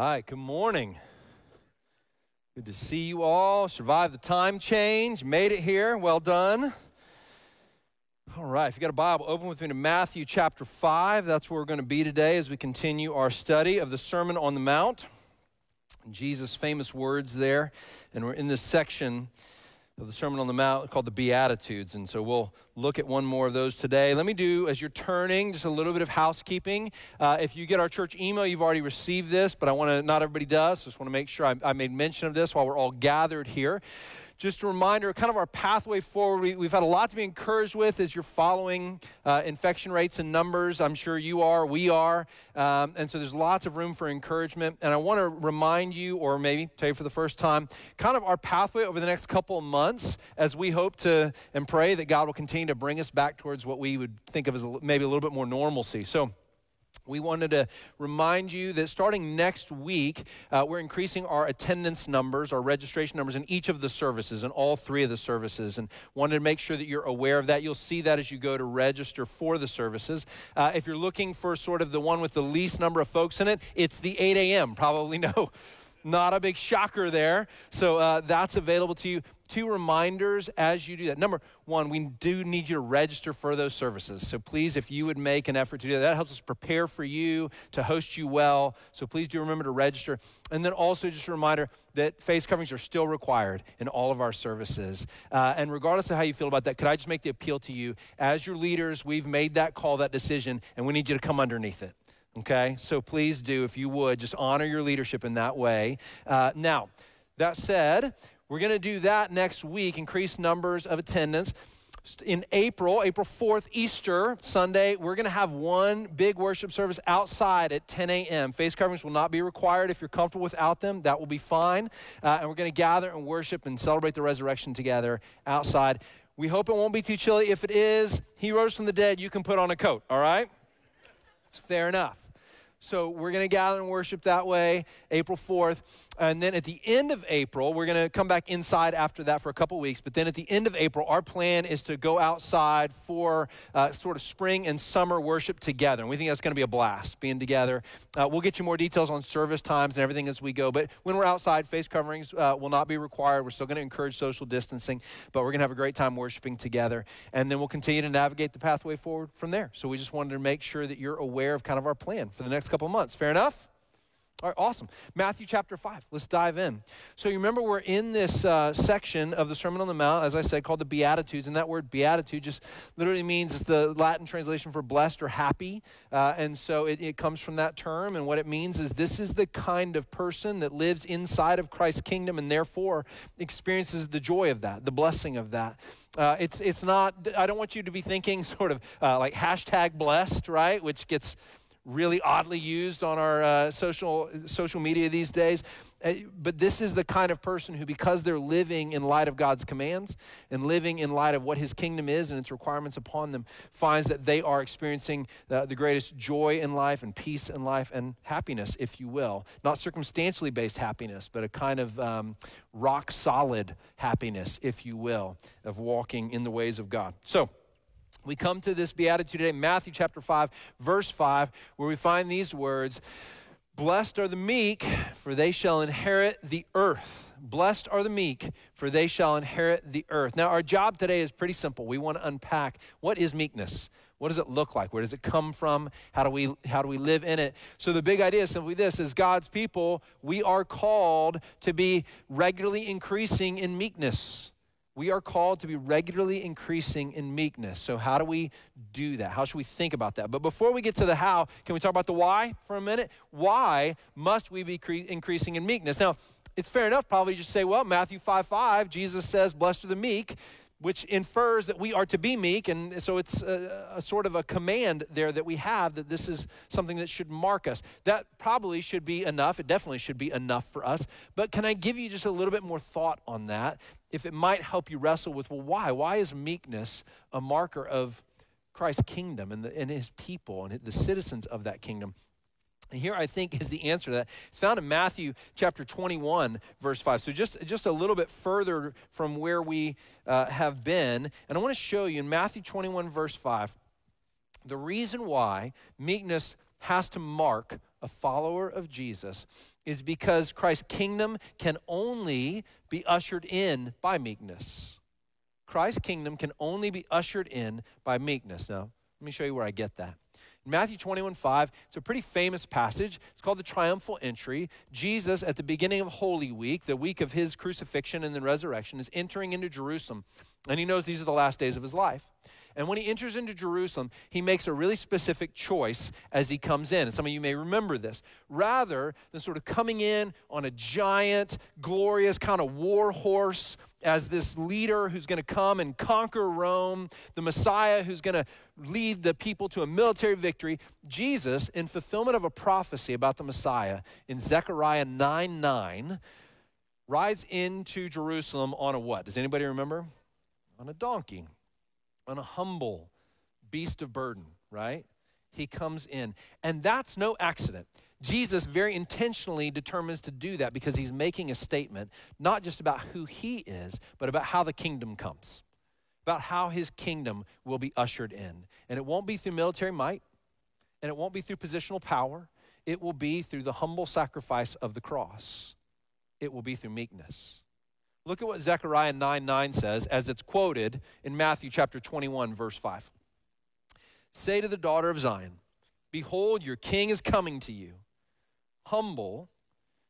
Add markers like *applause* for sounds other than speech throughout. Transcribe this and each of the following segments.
right, good morning. Good to see you all. Survived the time change, made it here. Well done. All right, if you got a Bible, open with me to Matthew chapter 5. That's where we're going to be today as we continue our study of the Sermon on the Mount. Jesus' famous words there. And we're in this section of the Sermon on the Mount called the Beatitudes. And so we'll look at one more of those today. Let me do, as you're turning, just a little bit of housekeeping. Uh, if you get our church email, you've already received this, but I want to, not everybody does. So just want to make sure I, I made mention of this while we're all gathered here just a reminder, kind of our pathway forward. We, have had a lot to be encouraged with as you're following uh, infection rates and numbers. I'm sure you are, we are. Um, and so there's lots of room for encouragement. And I want to remind you, or maybe tell you for the first time, kind of our pathway over the next couple of months as we hope to and pray that God will continue to bring us back towards what we would think of as maybe a little bit more normalcy. So, we wanted to remind you that starting next week, uh, we're increasing our attendance numbers, our registration numbers in each of the services, in all three of the services, and wanted to make sure that you're aware of that. You'll see that as you go to register for the services. Uh, if you're looking for sort of the one with the least number of folks in it, it's the 8 a.m. Probably *laughs* no not a big shocker there. So uh, that's available to you. Two reminders as you do that. Number one, we do need you to register for those services. So please, if you would make an effort to do that, that helps us prepare for you to host you well. So please do remember to register. And then also just a reminder that face coverings are still required in all of our services. Uh, and regardless of how you feel about that, could I just make the appeal to you? As your leaders, we've made that call, that decision, and we need you to come underneath it. Okay, so please do, if you would, just honor your leadership in that way. Uh, now, that said, we're going to do that next week, increase numbers of attendance. In April, April 4th, Easter Sunday, we're going to have one big worship service outside at 10 a.m. Face coverings will not be required. If you're comfortable without them, that will be fine. Uh, and we're going to gather and worship and celebrate the resurrection together outside. We hope it won't be too chilly. If it is, He rose from the dead, you can put on a coat, all right? It's fair enough. So we're going to gather and worship that way, April 4th. And then at the end of April, we're going to come back inside after that for a couple weeks. But then at the end of April, our plan is to go outside for uh, sort of spring and summer worship together. And we think that's going to be a blast, being together. Uh, we'll get you more details on service times and everything as we go. But when we're outside, face coverings uh, will not be required. We're still going to encourage social distancing, but we're going to have a great time worshiping together. And then we'll continue to navigate the pathway forward from there. So we just wanted to make sure that you're aware of kind of our plan for the next couple months. Fair enough? All right, awesome. Matthew chapter 5. Let's dive in. So, you remember we're in this uh, section of the Sermon on the Mount, as I said, called the Beatitudes. And that word beatitude just literally means it's the Latin translation for blessed or happy. Uh, and so it, it comes from that term. And what it means is this is the kind of person that lives inside of Christ's kingdom and therefore experiences the joy of that, the blessing of that. Uh, it's, it's not, I don't want you to be thinking *laughs* sort of uh, like hashtag blessed, right? Which gets really oddly used on our uh, social, social media these days. Uh, but this is the kind of person who, because they're living in light of God's commands and living in light of what his kingdom is and its requirements upon them, finds that they are experiencing the, the greatest joy in life and peace in life and happiness, if you will. Not circumstantially based happiness, but a kind of um, rock solid happiness, if you will, of walking in the ways of God. So, we come to this beatitude today, Matthew chapter 5, verse 5, where we find these words Blessed are the meek, for they shall inherit the earth. Blessed are the meek, for they shall inherit the earth. Now, our job today is pretty simple. We want to unpack what is meekness? What does it look like? Where does it come from? How do we how do we live in it? So the big idea is simply this: as God's people, we are called to be regularly increasing in meekness. We are called to be regularly increasing in meekness. So, how do we do that? How should we think about that? But before we get to the how, can we talk about the why for a minute? Why must we be cre- increasing in meekness? Now, it's fair enough probably just say, well, Matthew 5 5, Jesus says, Blessed are the meek which infers that we are to be meek. And so it's a, a, sort of a command there that we have that this is something that should mark us. That probably should be enough. It definitely should be enough for us. But can I give you just a little bit more thought on that? If it might help you wrestle with, well, why? Why is meekness a marker of Christ's kingdom and, the, and his people and the citizens of that kingdom? And here I think *laughs* is the answer to that. It's found in Matthew chapter 21, verse 5. So just, just a little bit further from where we uh, have been. And I want to show you in Matthew 21, verse 5, the reason why meekness has to mark a follower of Jesus, is because Christ's kingdom can only be ushered in by meekness. Christ's kingdom can only be ushered in by meekness. Now, let me show you where I get that. Matthew 21 5, it's a pretty famous passage. It's called the triumphal entry. Jesus, at the beginning of Holy Week, the week of his crucifixion and then resurrection, is entering into Jerusalem. And he knows these are the last days of his life. And when he enters into Jerusalem, he makes a really specific choice as he comes in. And some of you may remember this. Rather than sort of coming in on a giant, glorious kind of war horse as this leader who's going to come and conquer Rome, the Messiah who's going to lead the people to a military victory, Jesus, in fulfillment of a prophecy about the Messiah in Zechariah 9 9, rides into Jerusalem on a what? Does anybody remember? On a donkey on a humble beast of burden, right? He comes in. And that's no accident. Jesus very intentionally determines to do that because he's making a statement, not just about who he is, but about how the kingdom comes, about how his kingdom will be ushered in. And it won't be through military might, and it won't be through positional power. It will be through the humble sacrifice of the cross, it will be through meekness. Look at what Zechariah 9 9 says as it's quoted in Matthew chapter 21, verse 5. Say to the daughter of Zion, Behold, your king is coming to you. Humble,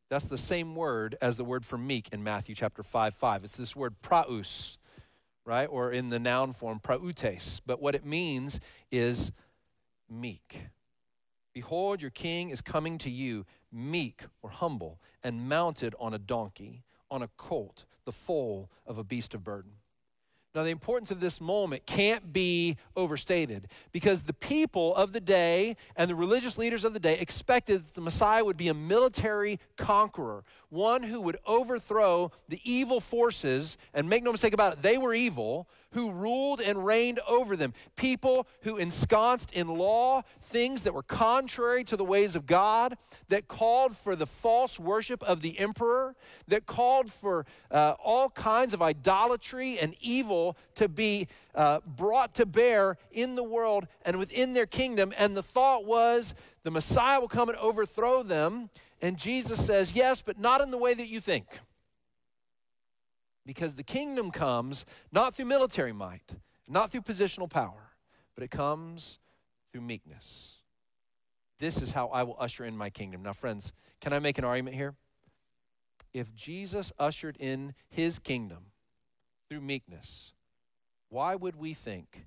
that's the same word as the word for meek in Matthew chapter 5 5. It's this word praus, right? Or in the noun form, prautes. But what it means is meek. Behold, your king is coming to you, meek or humble, and mounted on a donkey, on a colt the foal of a beast of burden. Now, the importance of this moment can't be overstated because the people of the day and the religious leaders of the day expected that the Messiah would be a military conqueror, one who would overthrow the evil forces, and make no mistake about it, they were evil, who ruled and reigned over them. People who ensconced in law things that were contrary to the ways of God, that called for the false worship of the emperor, that called for uh, all kinds of idolatry and evil to be uh, brought to bear in the world and within their kingdom. And the thought was the Messiah will come and overthrow them. And Jesus says, Yes, but not in the way that you think. Because the kingdom comes not through military might, not through positional power, but it comes through meekness. This is how I will usher in my kingdom. Now, friends, can I make an argument here? If Jesus ushered in his kingdom through meekness, why would we think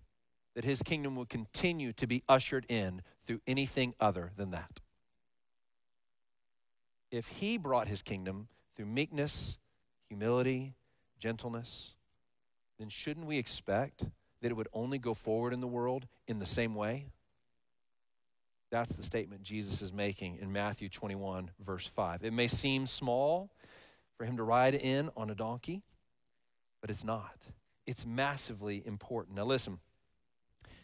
that his kingdom would continue to be ushered in through anything other than that? If he brought his kingdom through meekness, humility, gentleness, then shouldn't we expect that it would only go forward in the world in the same way? That's the statement Jesus is making in Matthew 21, verse 5. It may seem small for him to ride in on a donkey, but it's not. It's massively important. Now, listen.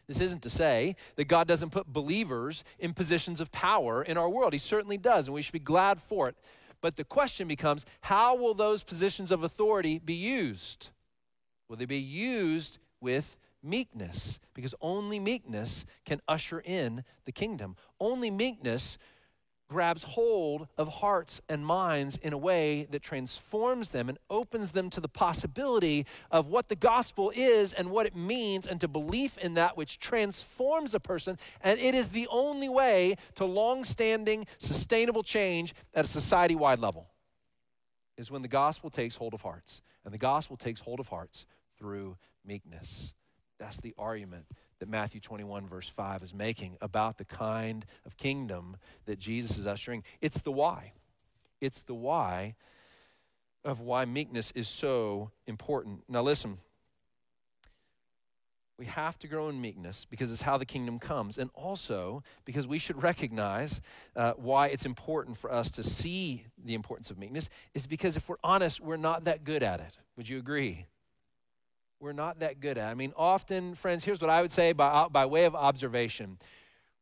This isn't to say that God doesn't put believers in positions of power in our world. He certainly does, and we should be glad for it. But the question becomes how will those positions of authority be used? Will they be used with meekness? Because only meekness can usher in the kingdom. Only meekness grabs hold of hearts and minds in a way that transforms them and opens them to the possibility of what the gospel is and what it means and to belief in that which transforms a person. And it is the only way to long standing, sustainable change at a society wide level, is when the gospel takes hold of hearts. And the gospel takes hold of hearts through meekness. That's the argument that Matthew 21, verse 5 is making about the kind of kingdom that Jesus is ushering. It's the why. It's the why of why meekness is so important. Now, listen. We have to grow in meekness because it's how the kingdom comes. And also because we should recognize uh, why it's important for us to see the importance of meekness, is because if we're honest, we're not that good at it. Would you agree? We're not that good at. I mean, often, friends, here's what I would say by, uh, by way of observation.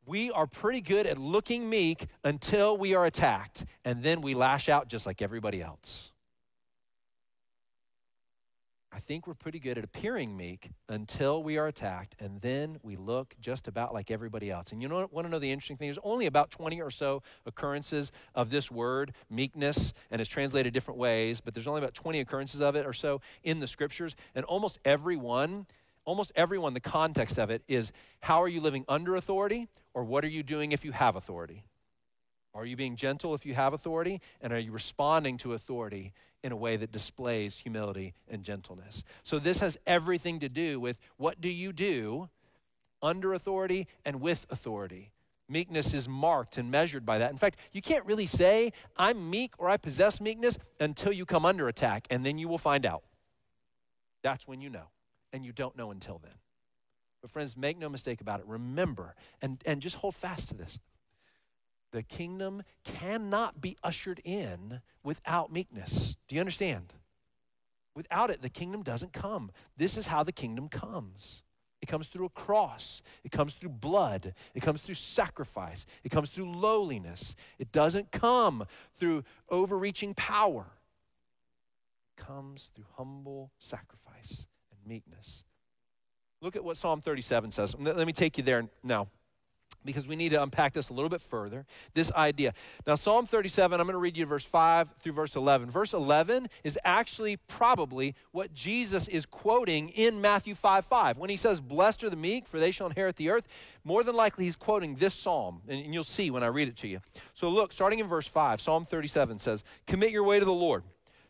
We are pretty good at looking meek until we are attacked, and then we lash out just like everybody else. I think we're pretty good at appearing meek until we are attacked, and then we look just about like everybody else. And you know, want to know the interesting thing? There's only about 20 or so occurrences of this word, meekness, and it's translated different ways, but there's only about 20 occurrences of it or so in the scriptures, and almost every one, almost everyone, the context of it is how are you living under authority, or what are you doing if you have authority? Are you being gentle if you have authority? And are you responding to authority in a way that displays humility and gentleness. So this has everything to do with what do you do under authority and with authority. Meekness is marked and measured by that. In fact, you can't really say, I'm meek or I possess meekness until you come under attack, and then you will find out. That's when you know, and you don't know until then. But, friends, make no mistake about it. Remember, and, and just hold fast to this the kingdom cannot be ushered in without meekness. Do you understand? Without it, the kingdom doesn't come. This is how the kingdom comes. It comes through a cross. It comes through blood. It comes through sacrifice. It comes through lowliness. It doesn't come through overreaching power. It comes through humble sacrifice and meekness. Look at what Psalm 37 says. Let me take you there now because we need to unpack this a little bit further. This idea. Now, Psalm 37, I'm going to read you verse 5 through verse 11. Verse 11 is actually probably what Jesus is quoting in Matthew 5 5. When he says, Blessed are the meek, for they shall inherit the earth, more than likely he's quoting this psalm, and you'll see when I read it to you. So, look, starting in verse 5, Psalm 37 says, Commit your way to the Lord,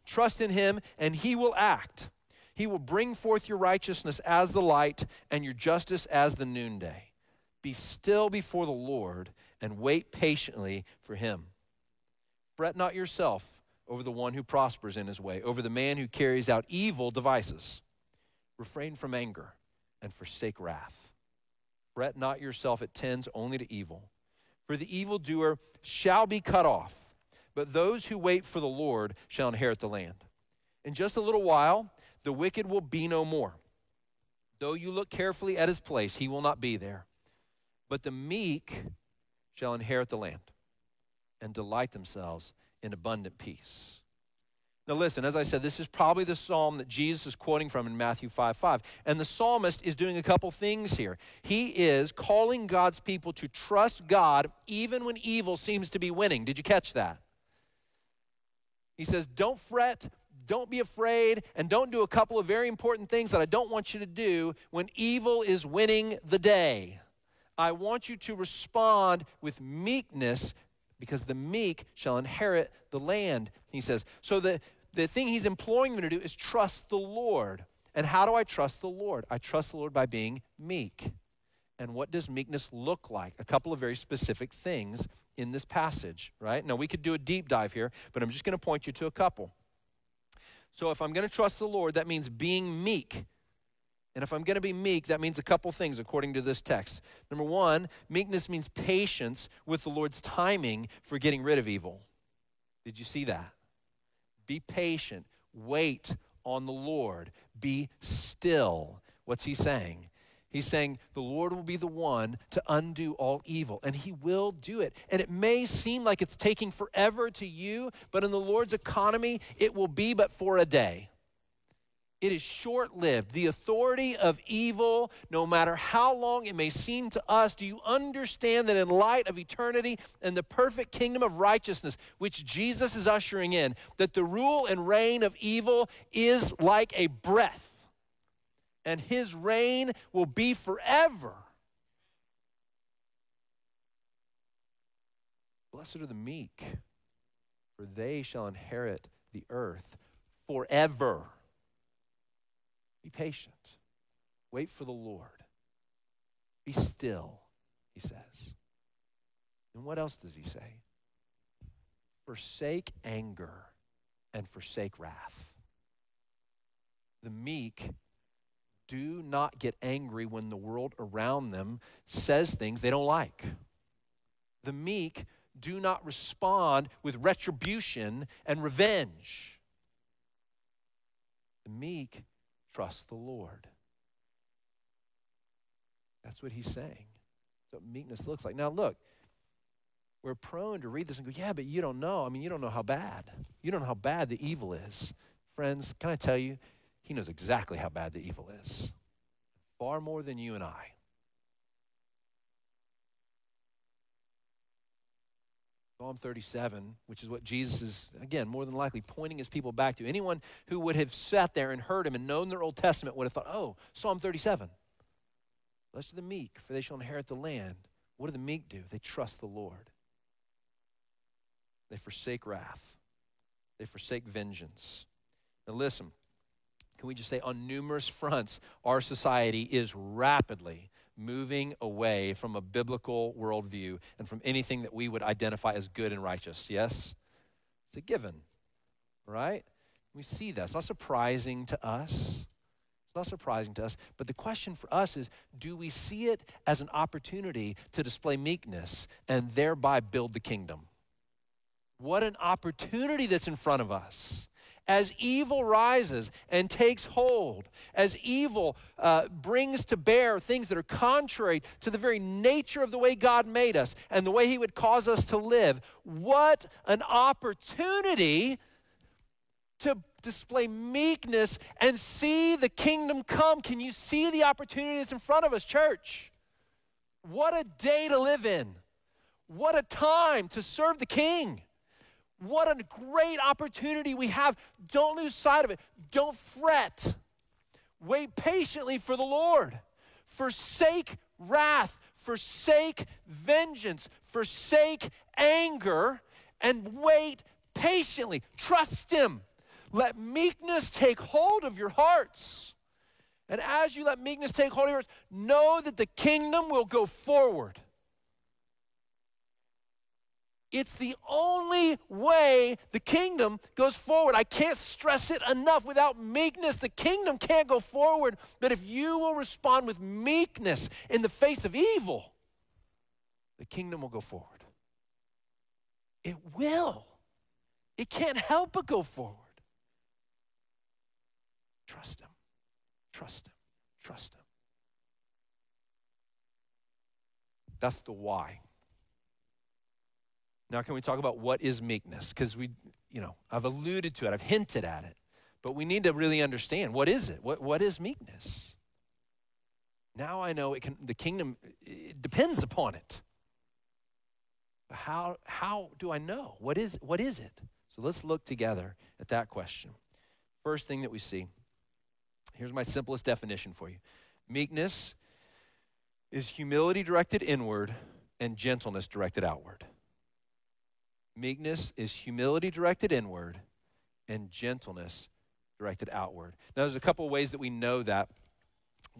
trust in him, and he will act. He will bring forth your righteousness as the light and your justice as the noonday. Be still before the Lord and wait patiently for him. Fret not yourself over the one who prospers in his way, over the man who carries out evil devices. Refrain from anger and forsake wrath. Fret not yourself, it tends only to evil. For the evildoer shall be cut off, but those who wait for the Lord shall inherit the land. In just a little while, the wicked will be no more. Though you look carefully at his place, he will not be there. But the meek shall inherit the land and delight themselves in abundant peace. Now, listen, as I said, this is probably the psalm that Jesus is quoting from in Matthew 5 5. And the psalmist is doing a couple things here. He is calling God's people to trust God even when evil seems to be winning. Did you catch that? He says, Don't fret, don't be afraid, and don't do a couple of very important things that I don't want you to do when evil is winning the day. I want you to respond with meekness because the meek shall inherit the land, he says. So the, the thing he's imploring me to do is trust the Lord. And how do I trust the Lord? I trust the Lord by being meek. And what does meekness look like? A couple of very specific things in this passage, right? Now, we could do a deep dive here, but I'm just going to point you to a couple. So, if I'm going to trust the Lord, that means being meek. And if I'm going to be meek, that means a couple things according to this text. Number one, meekness means patience with the Lord's timing for getting rid of evil. Did you see that? Be patient, wait on the Lord, be still. What's he saying? He's saying the Lord will be the one to undo all evil, and He will do it. And it may seem like it's taking forever to you, but in the Lord's economy, it will be but for a day it is short lived. The authority of evil, no matter how long it may seem to us, do you understand that in light of eternity and the perfect kingdom of righteousness, which Jesus is ushering in, that the rule and reign of evil is like a breath, and his reign will be forever? Blessed are the meek, for they shall inherit the earth forever. Be patient. Wait for the Lord. Be still, he says. And what else does he say? Forsake anger and forsake wrath. The meek do not get angry when the world around them says things they don't like. The meek do not respond with retribution and revenge. The meek Trust the Lord. That's what he's saying. That's what meekness looks like. Now, look, we're prone to read this and go, yeah, but you don't know. I mean, you don't know how bad. You don't know how bad the evil is. Friends, can I tell you? He knows exactly how bad the evil is, far more than you and I. Psalm 37, which is what Jesus is, again, more than likely pointing his people back to. Anyone who would have sat there and heard him and known their Old Testament would have thought, oh, Psalm 37. Blessed are the meek, for they shall inherit the land. What do the meek do? They trust the Lord. They forsake wrath, they forsake vengeance. Now, listen, can we just say on numerous fronts, our society is rapidly moving away from a biblical worldview and from anything that we would identify as good and righteous. Yes? It's a given, right? We see that. It's not surprising to us. It's not surprising to us. But the question for us is do we see it as an opportunity to display meekness and thereby build the kingdom? What an opportunity that's in front of us as evil rises and takes hold, as evil uh, brings to bear things that are contrary to the very nature of the way God made us and the way He would cause us to live, what an opportunity to display meekness and see the kingdom come. Can you see the opportunity that's in front of us, church? What a day to live in! What a time to serve the King! What a great opportunity we have. Don't lose sight of it. Don't fret. Wait patiently for the Lord. Forsake wrath, forsake vengeance, forsake anger, and wait patiently. Trust Him. Let meekness take hold of your hearts. And as you let meekness take hold of yours, know that the kingdom will go forward. It's the only way the kingdom goes forward. I can't stress it enough. Without meekness, the kingdom can't go forward. But if you will respond with meekness in the face of evil, the kingdom will go forward. It will. It can't help but go forward. Trust Him. Trust Him. Trust Him. That's the why. Now, can we talk about what is meekness? Because we, you know, I've alluded to it, I've hinted at it, but we need to really understand what is it? What, what is meekness? Now I know it can, the kingdom it depends upon it. How, how do I know? What is, what is it? So let's look together at that question. First thing that we see here's my simplest definition for you meekness is humility directed inward and gentleness directed outward. Meekness is humility directed inward, and gentleness directed outward. Now, there's a couple ways that we know that.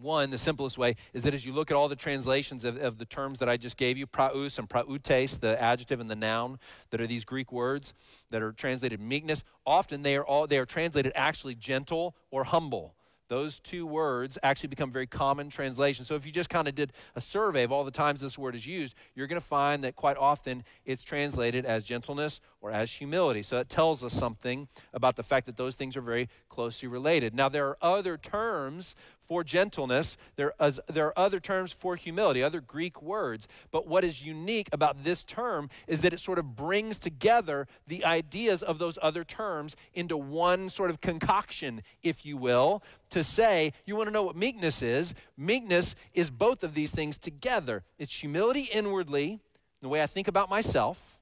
One, the simplest way, is that as you look at all the translations of, of the terms that I just gave you, praus and prautes, the adjective and the noun, that are these Greek words that are translated meekness, often they are all they are translated actually gentle or humble those two words actually become very common translations. So if you just kind of did a survey of all the times this word is used, you're going to find that quite often it's translated as gentleness or as humility. So that tells us something about the fact that those things are very closely related. Now, there are other terms for gentleness. There, is, there are other terms for humility, other Greek words. But what is unique about this term is that it sort of brings together the ideas of those other terms into one sort of concoction, if you will, to say, you want to know what meekness is? Meekness is both of these things together. It's humility inwardly, the way I think about myself.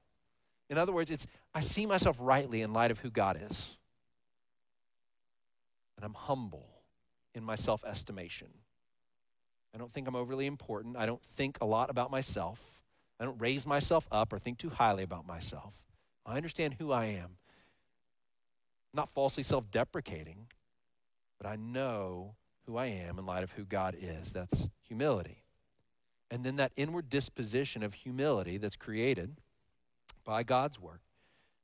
In other words, it's I see myself rightly in light of who God is. And I'm humble in my self estimation. I don't think I'm overly important. I don't think a lot about myself. I don't raise myself up or think too highly about myself. I understand who I am. I'm not falsely self deprecating, but I know who I am in light of who God is. That's humility. And then that inward disposition of humility that's created by God's work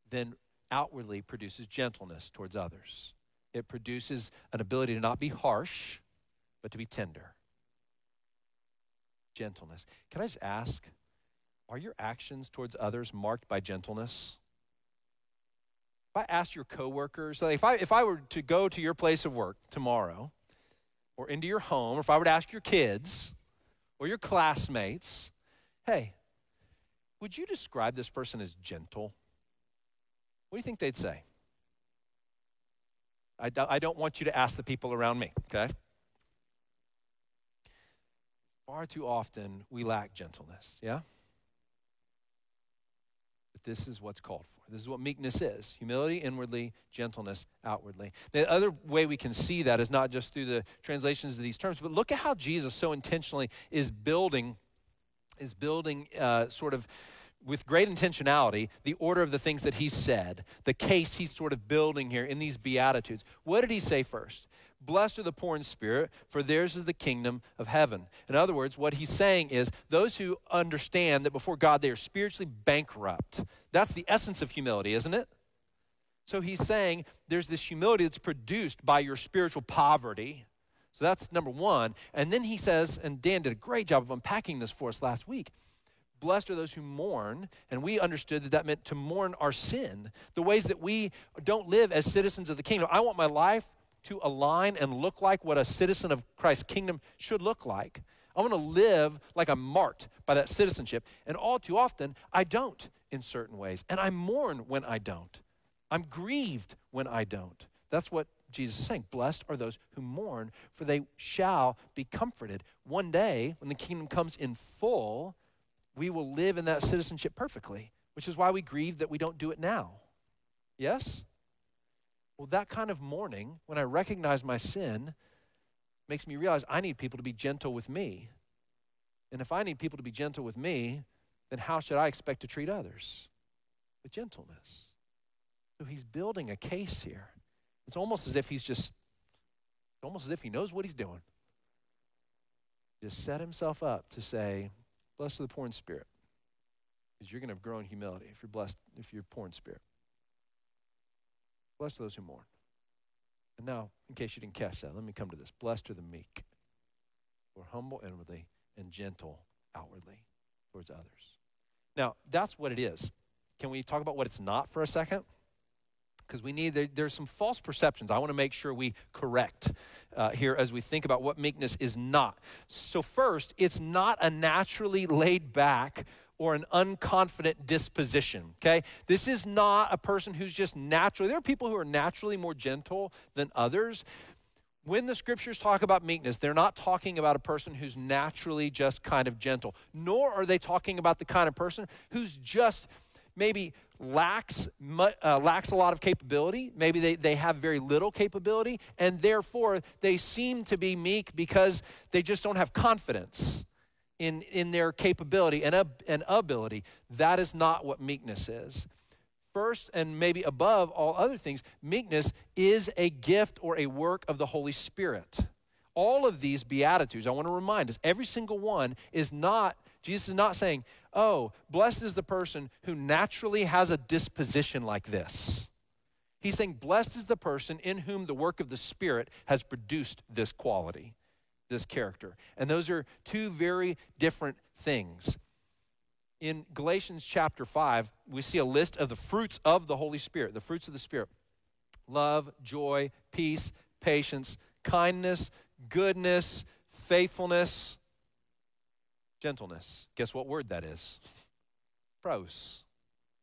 then outwardly produces gentleness towards others it produces an ability to not be harsh, but to be tender. Gentleness. Can I just ask, are your actions towards others marked by gentleness? If I asked your coworkers, like if I if I were to go to your place of work tomorrow, or into your home, or if I were to ask your kids or your classmates, hey, would you describe this person as gentle? What do you think they'd say? I, I don't want you to ask the people around me, okay? Far too often we lack gentleness, yeah? But this is what's called for. This is what meekness is humility inwardly, gentleness outwardly. The other way we can see that is not just through the translations of these terms, but look at how Jesus so intentionally is building, is building uh, sort of with great intentionality the order of the things that he said, the case he's sort of building here in these Beatitudes. What did he say first? Blessed are the poor in spirit, for theirs is the kingdom of heaven. In other words, what he's saying is those who understand that before God they are spiritually bankrupt. That's the essence of humility, isn't it? So he's saying there's this humility that's produced by your spiritual poverty. So that's number one. And then he says, and Dan did a great job of unpacking this for us last week. Blessed are those who mourn, and we understood that that meant to mourn our sin, the ways that we don't live as citizens of the kingdom. I want my life to align and look like what a citizen of Christ's kingdom should look like. I want to live like I'm marked by that citizenship. And all too often, I don't in certain ways. And I mourn when I don't. I'm grieved when I don't. That's what Jesus is saying. Blessed are those who mourn, for they shall be comforted. One day, when the kingdom comes in full, we will live in that citizenship perfectly, which is why we grieve that we don't do it now. Yes? Well, that kind of mourning, when I recognize my sin, makes me realize I need people to be gentle with me. And if I need people to be gentle with me, then how should I expect to treat others? With gentleness. So he's building a case here. It's almost as if he's just, almost as if he knows what he's doing. Just set himself up to say, Blessed are the poor in spirit, because you're going to have grown humility if you're blessed, if you're poor in spirit. Blessed are those who mourn. And now, in case you didn't catch that, let me come to this. Blessed are the meek, who are humble inwardly and gentle outwardly towards others. Now, that's what it is. Can we talk about what it's not for a second? Because we need, there, there's some false perceptions I want to make sure we correct uh, here as we think about what meekness is not. So, first, it's not a naturally laid back, or an unconfident disposition. Okay? This is not a person who's just naturally, there are people who are naturally more gentle than others. When the scriptures talk about meekness, they're not talking about a person who's naturally just kind of gentle, nor are they talking about the kind of person who's just maybe lacks, uh, lacks a lot of capability. Maybe they, they have very little capability, and therefore they seem to be meek because they just don't have confidence in, in their capability and, and ability. That is not what meekness is. First, and maybe above all other things, meekness is a gift or a work of the Holy Spirit. All of these Beatitudes, I want to remind us, every single one is not, Jesus is not saying, oh, blessed is the person who naturally has a disposition like this. He's saying, blessed is the person in whom the work of the Spirit has produced this quality this character. And those are two very different things. In Galatians chapter 5, we see a list of the fruits of the Holy Spirit, the fruits of the Spirit love, joy, peace, patience, kindness, goodness, faithfulness, gentleness. Guess what word that is? Praus,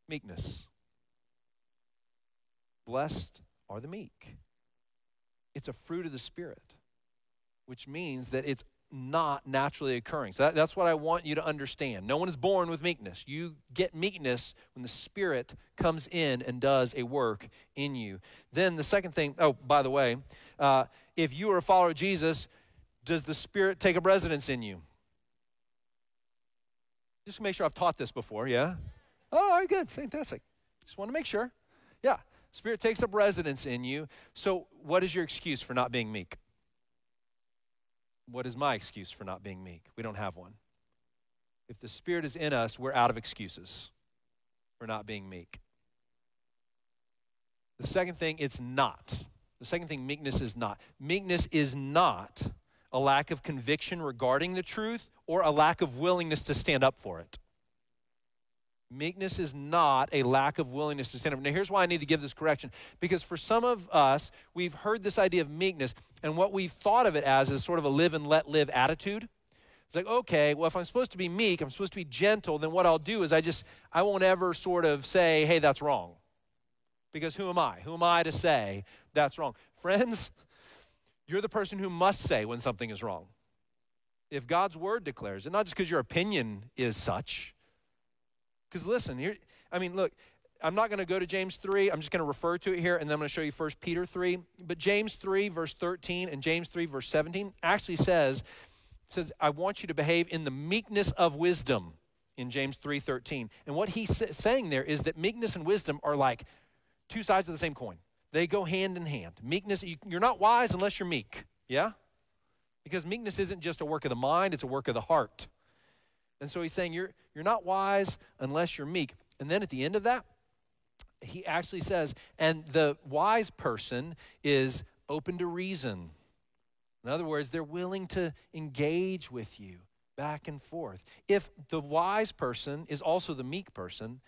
meekness. Blessed are the meek. It's a fruit of the Spirit which means that it's not naturally occurring. So that, that's what I want you to understand. No one is born with meekness. You get meekness when the Spirit comes in and does a work in you. Then the second thing, oh, by the way, uh, if you are a follower of Jesus, does the Spirit take up residence in you? Just to make sure I've taught this before, yeah? Oh, all right, good, fantastic. Just want to make sure. Yeah, Spirit takes up residence in you. So, what is your excuse for not being meek? What is my excuse for not being meek? We don't have one. If the Spirit is in us, we're out of excuses for not being meek. The second thing, it's not. The second thing, meekness is not. Meekness is not a lack of conviction regarding the truth or a lack of willingness to stand up for it. Meekness is not a lack of willingness to stand up. Now, here's why I need to give this correction. Because for some of us, we've heard this idea of meekness, and what we've thought of it as is sort of a live and let live attitude. It's like, okay, well, if I'm supposed to be meek, I'm supposed to be gentle, then what I'll do is I just, I won't ever sort of say, hey, that's wrong. Because who am I? Who am I to say that's wrong? Friends, *laughs* you're the person who must say when something is wrong. If God's word declares it, not just because your opinion is such. Because listen, here, I mean, look, I'm not going to go to James 3. I'm just going to refer to it here, and then I'm going to show you 1 Peter 3. But James 3, verse 13, and James 3, verse 17 actually says, says, I want you to behave in the meekness of wisdom in James 3:13. And what he's saying there is that meekness and wisdom are like two sides of the same coin. They go hand in hand. Meekness, you're not wise unless you're meek. Yeah? Because meekness isn't just a work of the mind, it's a work of the heart. And so he's saying you're, you're not wise unless you're meek. And then at the end of that, he actually says, and the wise person is open to reason. In other words, they're willing to engage with you back and forth. If the wise person is also the meek person,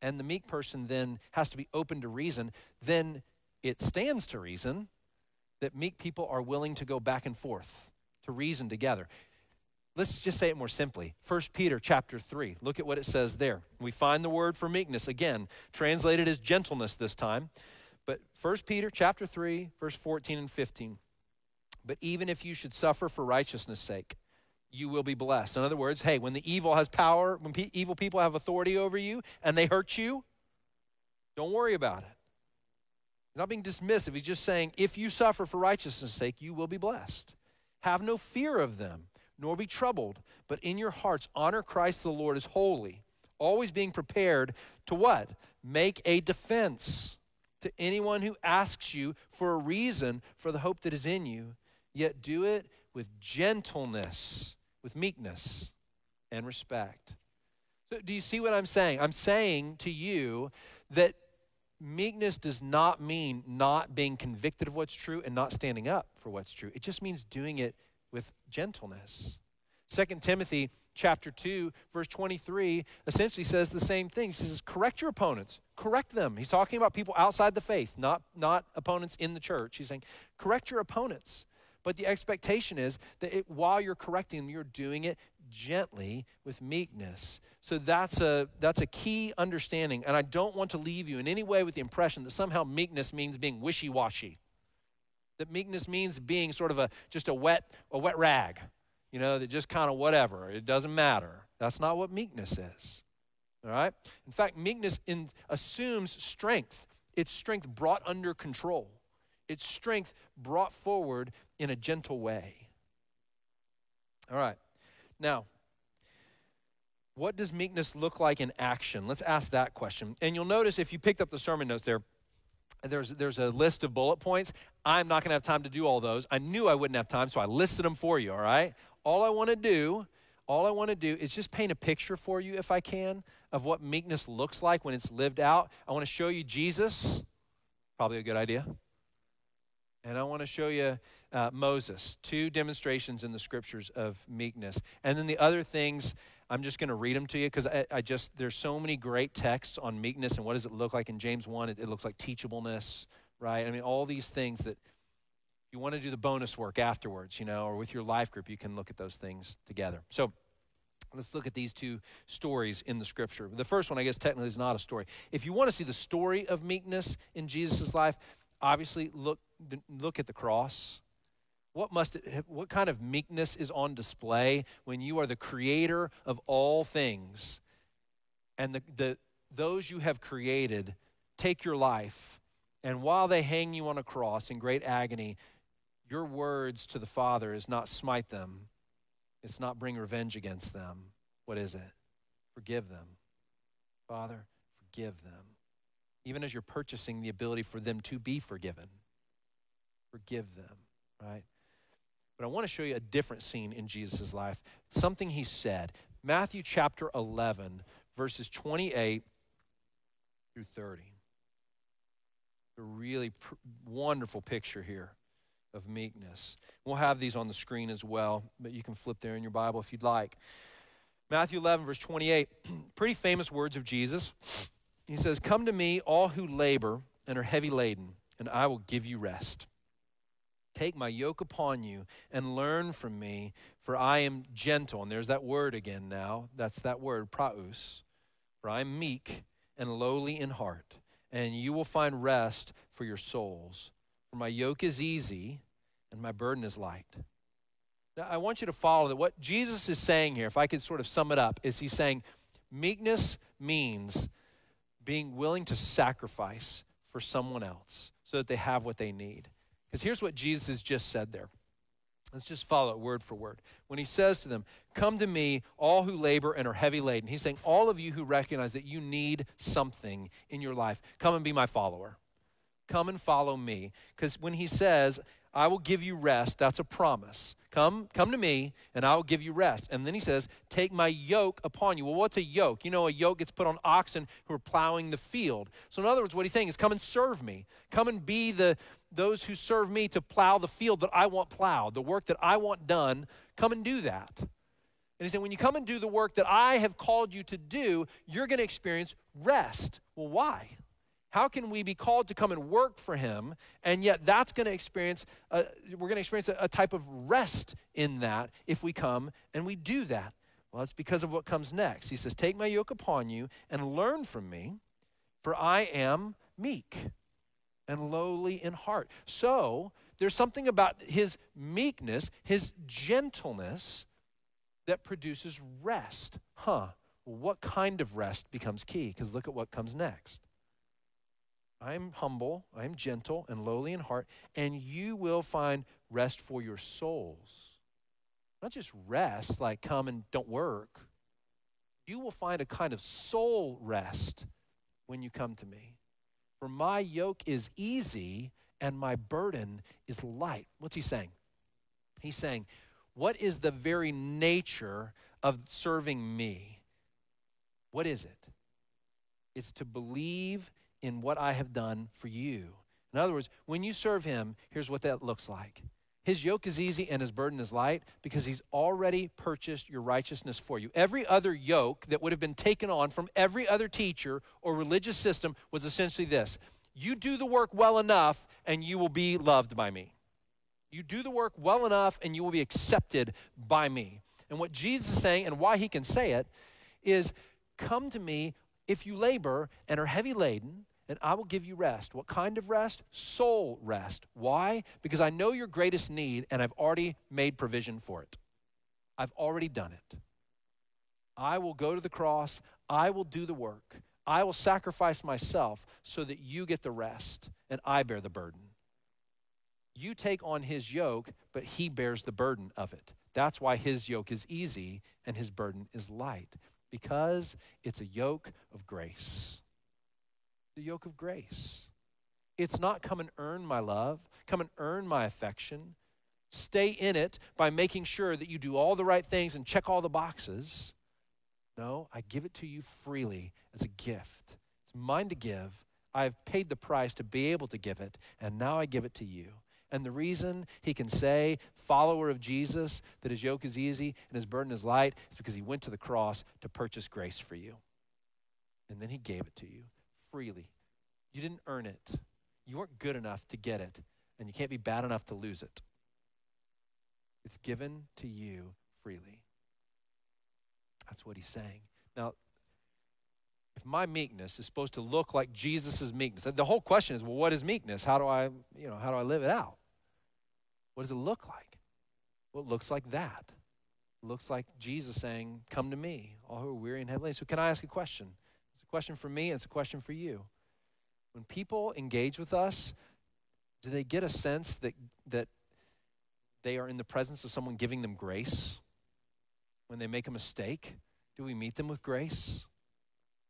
and the meek person then has to be open to reason, then it stands to reason that meek people are willing to go back and forth to reason together. Let's just say it more simply. 1 Peter chapter 3. Look at what it says there. We find the word for meekness again, translated as gentleness this time. But 1 Peter chapter 3, verse 14 and 15. But even if you should suffer for righteousness' sake, you will be blessed. In other words, hey, when the evil has power, when pe- evil people have authority over you and they hurt you, don't worry about it. He's not being dismissive. He's just saying, if you suffer for righteousness' sake, you will be blessed. Have no fear of them nor be troubled, but in your hearts honor Christ the Lord as holy, always being prepared to what? Make a defense to anyone who asks you for a reason for the hope that is in you, yet do it with gentleness, with meekness and respect. So, do you see what I'm saying? I'm saying to you that meekness does not mean not being convicted of what's true and not standing up for what's true. It just means doing it with gentleness. 2 Timothy chapter 2 verse 23 essentially says the same thing. He says correct your opponents. Correct them. He's talking about people outside the faith, not not opponents in the church. He's saying correct your opponents. But the expectation is that it, while you're correcting them, you're doing it gently with meekness. So that's a that's a key understanding. And I don't want to leave you in any way with the impression that somehow meekness means being wishy-washy. That meekness means being sort of a just a wet a wet rag you know that just kind of whatever. It doesn't matter. That's not what meekness is. All right? In fact meekness in, assumes strength. It's strength brought under control it's strength brought forward in a gentle way all right now what does meekness look like in action let's ask that question and you'll notice if you picked up the sermon notes there there's, there's a list of bullet points. I'm not going to have time to do all those. I knew I wouldn't have time, so I listed them for you, all right? All I want to do, all I want to do is just paint a picture for you, if I can, of what meekness looks like when it's lived out. I want to show you Jesus, probably a good idea. And I want to show you uh, Moses, two demonstrations in the scriptures of meekness. And then the other things, I'm just going to read them to you because I, I, just, there's so many great texts on meekness and what does it look like in James 1. It, it looks like teachableness, right? I mean, all these things that you want to do the bonus work afterwards, you know, or with your life group, you can look at those things together. So let's look at these two stories in the scripture. The first one, I guess, technically is not a story. If you want to see the story of meekness in Jesus' life, obviously look, look at the cross. What must it, what kind of meekness is on display when you are the creator of all things? And the, the those you have created take your life and while they hang you on a cross in great agony your words to the father is not smite them. It's not bring revenge against them. What is it? Forgive them. Father forgive them even as you're purchasing the ability for them to be forgiven forgive them right but I want to show you a different scene in Jesus' life, something he said. Matthew chapter 11, verses 28 through 30. A really pr- wonderful picture here of meekness. We'll have these on the screen as well, but you can flip there in your Bible if you'd like. Matthew 11, verse 28, *clears throat* pretty famous words of Jesus. He says, Come to me, all who labor and are heavy laden, and I will give you rest. Take my yoke upon you and learn from me, for I am gentle. And there's that word again now. That's that word, praus. For I am meek and lowly in heart, and you will find rest for your souls. For my yoke is easy and my burden is light. Now, I want you to follow that what Jesus is saying here, if I could sort of sum it up, is he's saying meekness means being willing to sacrifice for someone else so that they have what they need. Because here's what Jesus has just said there. Let's just follow it word for word. When he says to them, Come to me, all who labor and are heavy laden, he's saying, All of you who recognize that you need something in your life, come and be my follower. Come and follow me. Because when he says, I will give you rest, that's a promise. Come, come to me, and I will give you rest. And then he says, Take my yoke upon you. Well, what's a yoke? You know, a yoke gets put on oxen who are plowing the field. So, in other words, what he's saying is, Come and serve me. Come and be the those who serve me to plow the field that I want plowed, the work that I want done. Come and do that. And he said, When you come and do the work that I have called you to do, you're going to experience rest. Well, why? How can we be called to come and work for him, and yet that's going to experience, a, we're going to experience a, a type of rest in that if we come and we do that? Well, it's because of what comes next. He says, Take my yoke upon you and learn from me, for I am meek and lowly in heart. So, there's something about his meekness, his gentleness, that produces rest. Huh. What kind of rest becomes key? Because look at what comes next. I'm humble, I'm gentle and lowly in heart, and you will find rest for your souls. Not just rest, like come and don't work. You will find a kind of soul rest when you come to me. For my yoke is easy and my burden is light. What's he saying? He's saying, What is the very nature of serving me? What is it? It's to believe in what I have done for you. In other words, when you serve him, here's what that looks like. His yoke is easy and his burden is light because he's already purchased your righteousness for you. Every other yoke that would have been taken on from every other teacher or religious system was essentially this You do the work well enough and you will be loved by me. You do the work well enough and you will be accepted by me. And what Jesus is saying and why he can say it is come to me if you labor and are heavy laden and I will give you rest. What kind of rest? Soul rest. Why? Because I know your greatest need and I've already made provision for it. I've already done it. I will go to the cross, I will do the work, I will sacrifice myself so that you get the rest and I bear the burden. You take on his yoke, but he bears the burden of it. That's why his yoke is easy and his burden is light, because it's a yoke of grace the yoke of grace. It's not come and earn my love, come and earn my affection. Stay in it by making sure that you do all the right things and check all the boxes. No, I give it to you freely as a gift. It's mine to give. I've paid the price to be able to give it, and now I give it to you. And the reason he can say, follower of Jesus, that his yoke is easy and his burden is light, is because he went to the cross to purchase grace for you. And then he gave it to you freely. You didn't earn it. You weren't good enough to get it, and you can't be bad enough to lose it. It's given to you freely. That's what he's saying. Now, if my meekness is supposed to look like Jesus' meekness, the whole question is, well, what is meekness? How do I, you know, how do I live it out? What does it look like? Well, it looks like that. It looks like Jesus saying, Come to me, all who are weary and heavy laden. So, can I ask a question? Question for me, it's a question for you. When people engage with us, do they get a sense that, that they are in the presence of someone giving them grace? When they make a mistake, do we meet them with grace?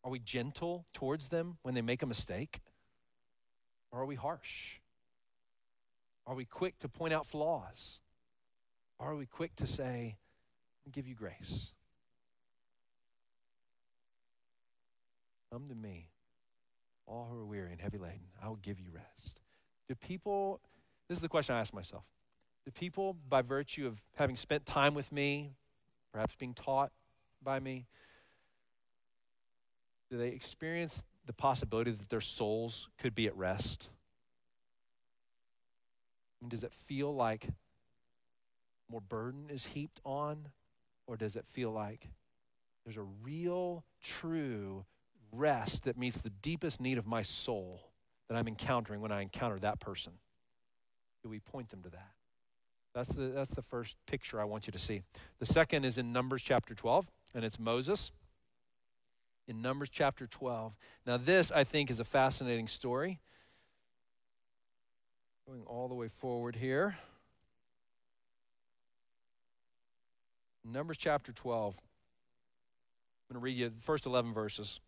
Are we gentle towards them when they make a mistake? Or are we harsh? Are we quick to point out flaws? Or are we quick to say, give you grace? Come to me, all who are weary and heavy laden. I will give you rest. Do people, this is the question I ask myself. Do people, by virtue of having spent time with me, perhaps being taught by me, do they experience the possibility that their souls could be at rest? Does it feel like more burden is heaped on? Or does it feel like there's a real, true rest that meets the deepest need of my soul that I'm encountering when I encounter that person? Do we point them to that? That's the, that's the first picture I want you to see. The second is in Numbers chapter 12, and it's Moses. In Numbers chapter 12. Now, this, I think, is a fascinating story. Going all the way forward here. Numbers chapter 12. I'm going to read you the first 11 verses.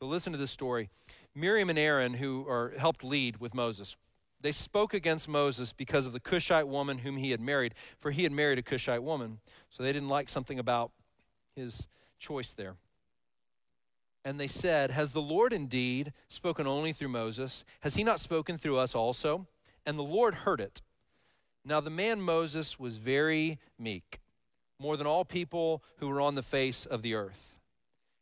So listen to this story. Miriam and Aaron, who are helped lead with Moses, they spoke against Moses because of the Cushite woman whom he had married, for he had married a Cushite woman. So they didn't like something about his choice there. And they said, Has the Lord indeed spoken only through Moses? Has he not spoken through us also? And the Lord heard it. Now the man Moses was very meek, more than all people who were on the face of the earth.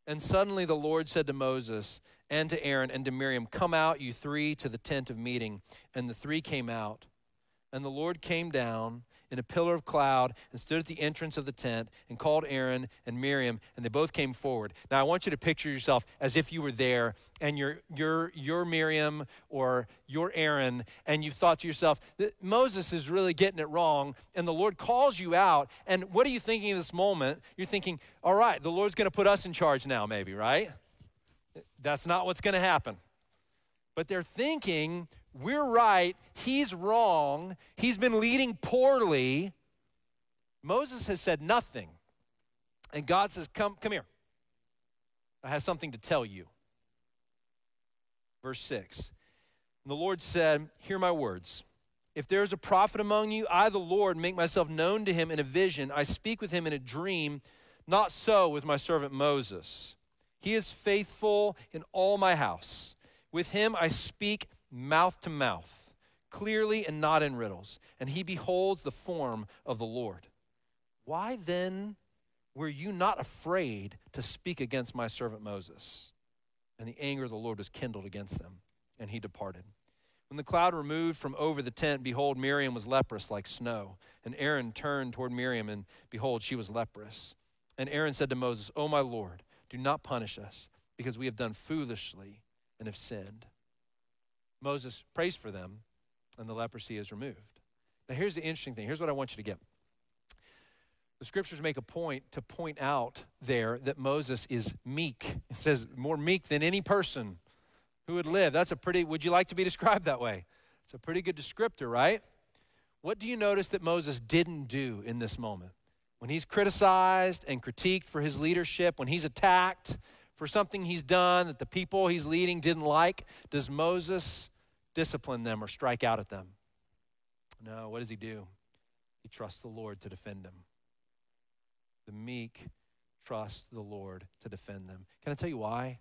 And suddenly the Lord said to Moses, and to Aaron and to Miriam, Come out, you three, to the tent of meeting. And the three came out. And the Lord came down in a pillar of cloud and stood at the entrance of the tent and called Aaron and Miriam, and they both came forward. Now I want you to picture yourself as if you were there and you're, you're, you're Miriam or you're Aaron, and you thought to yourself, that Moses is really getting it wrong, and the Lord calls you out. And what are you thinking in this moment? You're thinking, all right, the Lord's going to put us in charge now, maybe, right? That's not what's going to happen. But they're thinking, we're right, he's wrong, he's been leading poorly. Moses has said nothing. And God says, Come, come here. I have something to tell you. Verse 6. And the Lord said, Hear my words. If there is a prophet among you, I, the Lord, make myself known to him in a vision. I speak with him in a dream. Not so with my servant Moses. He is faithful in all my house. With him I speak mouth to mouth, clearly and not in riddles, and he beholds the form of the Lord. Why then were you not afraid to speak against my servant Moses? And the anger of the Lord was kindled against them, and he departed. When the cloud removed from over the tent, behold, Miriam was leprous like snow. And Aaron turned toward Miriam, and behold, she was leprous. And Aaron said to Moses, O my Lord, do not punish us because we have done foolishly and have sinned. Moses prays for them, and the leprosy is removed. Now, here's the interesting thing. Here's what I want you to get. The scriptures make a point to point out there that Moses is meek. It says, more meek than any person who would live. That's a pretty, would you like to be described that way? It's a pretty good descriptor, right? What do you notice that Moses didn't do in this moment? when he's criticized and critiqued for his leadership, when he's attacked for something he's done that the people he's leading didn't like, does Moses discipline them or strike out at them? No, what does he do? He trusts the Lord to defend him. The meek trust the Lord to defend them. Can I tell you why?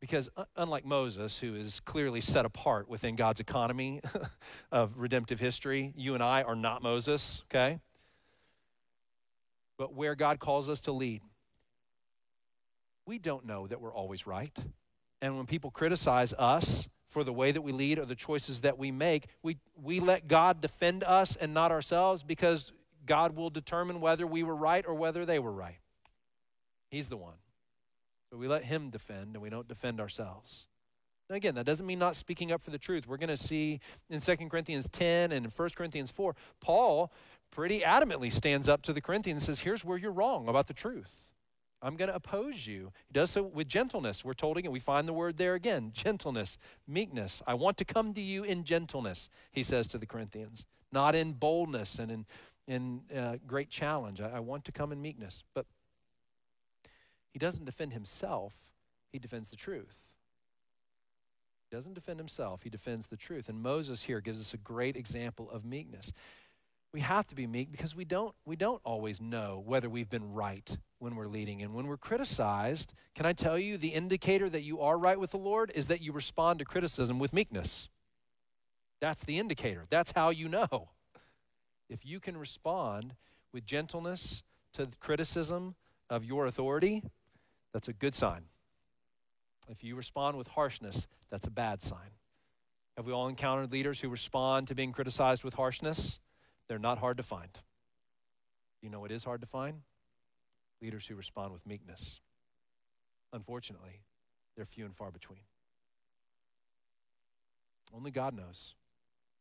Because unlike Moses, who is clearly set apart within God's economy *laughs* of redemptive history, you and I are not Moses, okay? but where God calls us to lead. We don't know that we're always right. And when people criticize us for the way that we lead or the choices that we make, we, we let God defend us and not ourselves because God will determine whether we were right or whether they were right. He's the one. So we let Him defend and we don't defend ourselves. Now again, that doesn't mean not speaking up for the truth. We're going to see in 2 Corinthians 10 and in 1 Corinthians 4, Paul pretty adamantly stands up to the Corinthians and says, Here's where you're wrong about the truth. I'm going to oppose you. He does so with gentleness. We're told again, we find the word there again gentleness, meekness. I want to come to you in gentleness, he says to the Corinthians, not in boldness and in, in uh, great challenge. I, I want to come in meekness. But he doesn't defend himself, he defends the truth. He doesn't defend himself, he defends the truth. And Moses here gives us a great example of meekness we have to be meek because we don't we don't always know whether we've been right when we're leading. And when we're criticized can i tell you the indicator that you are right with the lord is that you respond to criticism with meekness. That's the indicator. That's how you know. If you can respond with gentleness to criticism of your authority that's a good sign. If you respond with harshness that's a bad sign. Have we all encountered leaders who respond to being criticized with harshness they're not hard to find. You know what is hard to find? Leaders who respond with meekness. Unfortunately, they're few and far between. Only God knows.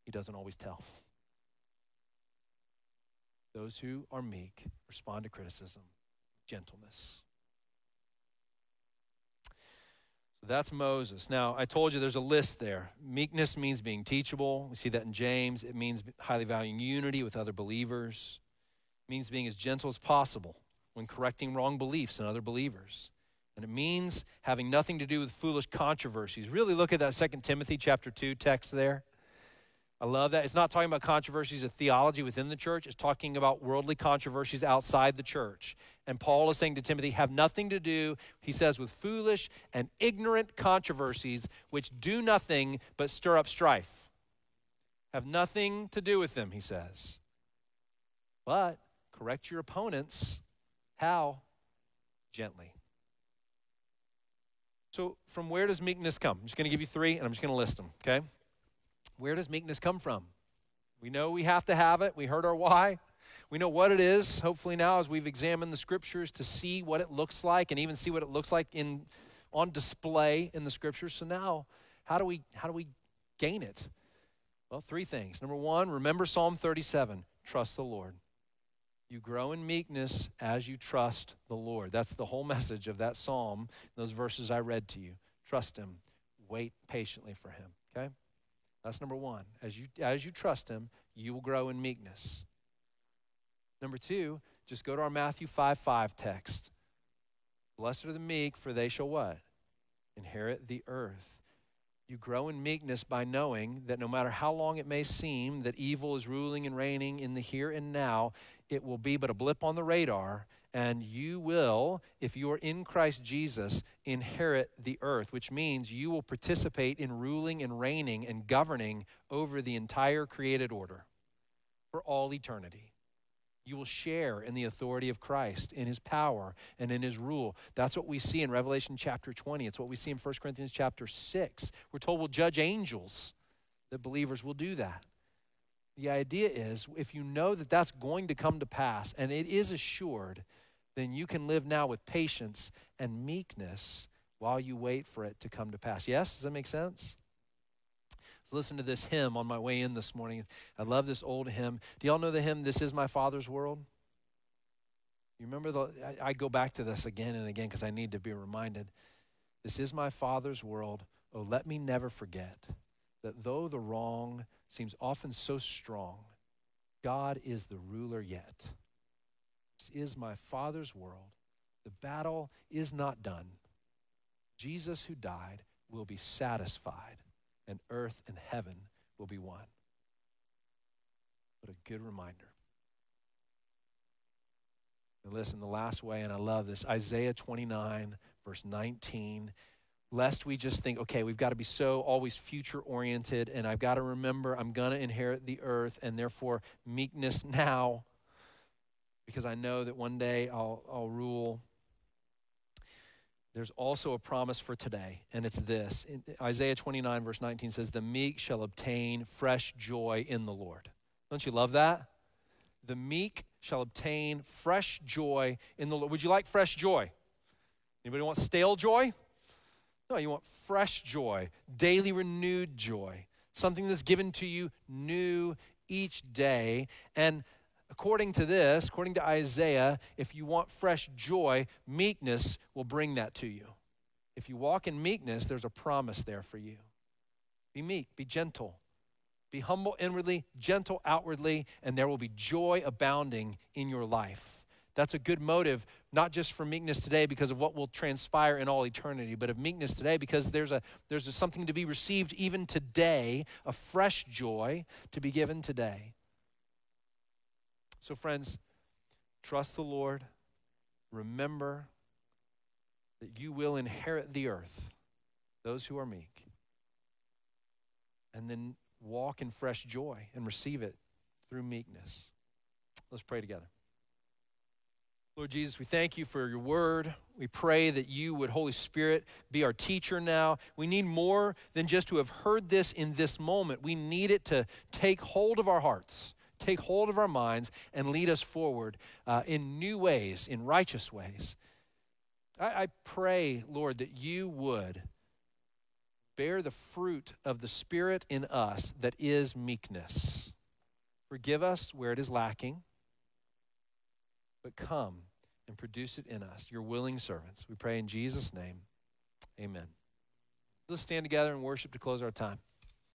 He doesn't always tell. Those who are meek respond to criticism, gentleness. So that's Moses. Now, I told you there's a list there. Meekness means being teachable. We see that in James. It means highly valuing unity with other believers. It means being as gentle as possible when correcting wrong beliefs in other believers. And it means having nothing to do with foolish controversies. Really look at that Second Timothy chapter 2 text there. I love that. It's not talking about controversies of theology within the church, it's talking about worldly controversies outside the church. And Paul is saying to Timothy, have nothing to do, he says, with foolish and ignorant controversies which do nothing but stir up strife. Have nothing to do with them, he says. But correct your opponents. How? Gently. So, from where does meekness come? I'm just going to give you three and I'm just going to list them, okay? Where does meekness come from? We know we have to have it. We heard our why. We know what it is, hopefully, now as we've examined the scriptures to see what it looks like and even see what it looks like in, on display in the scriptures. So now, how do we, how do we gain it? Well, three things. Number one, remember Psalm 37 trust the Lord. You grow in meekness as you trust the Lord. That's the whole message of that psalm, those verses I read to you. Trust Him, wait patiently for Him. Okay? That's number one. As you, as you trust Him, you will grow in meekness. Number two, just go to our Matthew 5 5 text. Blessed are the meek, for they shall what? Inherit the earth. You grow in meekness by knowing that no matter how long it may seem that evil is ruling and reigning in the here and now, it will be but a blip on the radar, and you will, if you are in Christ Jesus, inherit the earth, which means you will participate in ruling and reigning and governing over the entire created order for all eternity. You will share in the authority of Christ, in his power, and in his rule. That's what we see in Revelation chapter 20. It's what we see in 1 Corinthians chapter 6. We're told we'll judge angels, that believers will do that. The idea is if you know that that's going to come to pass and it is assured, then you can live now with patience and meekness while you wait for it to come to pass. Yes? Does that make sense? So listen to this hymn on my way in this morning. I love this old hymn. Do y'all know the hymn, This Is My Father's World? You remember the, I, I go back to this again and again because I need to be reminded. This is my Father's world. Oh, let me never forget that though the wrong seems often so strong, God is the ruler yet. This is my Father's world. The battle is not done. Jesus, who died, will be satisfied, and earth and heaven will be one. What a good reminder. And listen, the last way, and I love this Isaiah 29, verse 19 lest we just think, okay, we've got to be so always future oriented, and I've got to remember I'm going to inherit the earth, and therefore meekness now, because I know that one day I'll, I'll rule. There's also a promise for today, and it's this in Isaiah 29, verse 19 says, The meek shall obtain fresh joy in the Lord. Don't you love that? The meek shall obtain fresh joy in the Lord. Would you like fresh joy? Anybody want stale joy? No, you want fresh joy, daily renewed joy, something that's given to you new each day. And according to this, according to Isaiah, if you want fresh joy, meekness will bring that to you. If you walk in meekness, there's a promise there for you. Be meek, be gentle, be humble inwardly, gentle outwardly, and there will be joy abounding in your life. That's a good motive, not just for meekness today because of what will transpire in all eternity, but of meekness today because there's, a, there's a something to be received even today, a fresh joy to be given today. So, friends, trust the Lord. Remember that you will inherit the earth, those who are meek. And then walk in fresh joy and receive it through meekness. Let's pray together. Lord Jesus, we thank you for your word. We pray that you would, Holy Spirit, be our teacher now. We need more than just to have heard this in this moment. We need it to take hold of our hearts, take hold of our minds, and lead us forward uh, in new ways, in righteous ways. I, I pray, Lord, that you would bear the fruit of the Spirit in us that is meekness. Forgive us where it is lacking, but come and produce it in us, your willing servants. We pray in Jesus' name. Amen. Let's stand together and worship to close our time.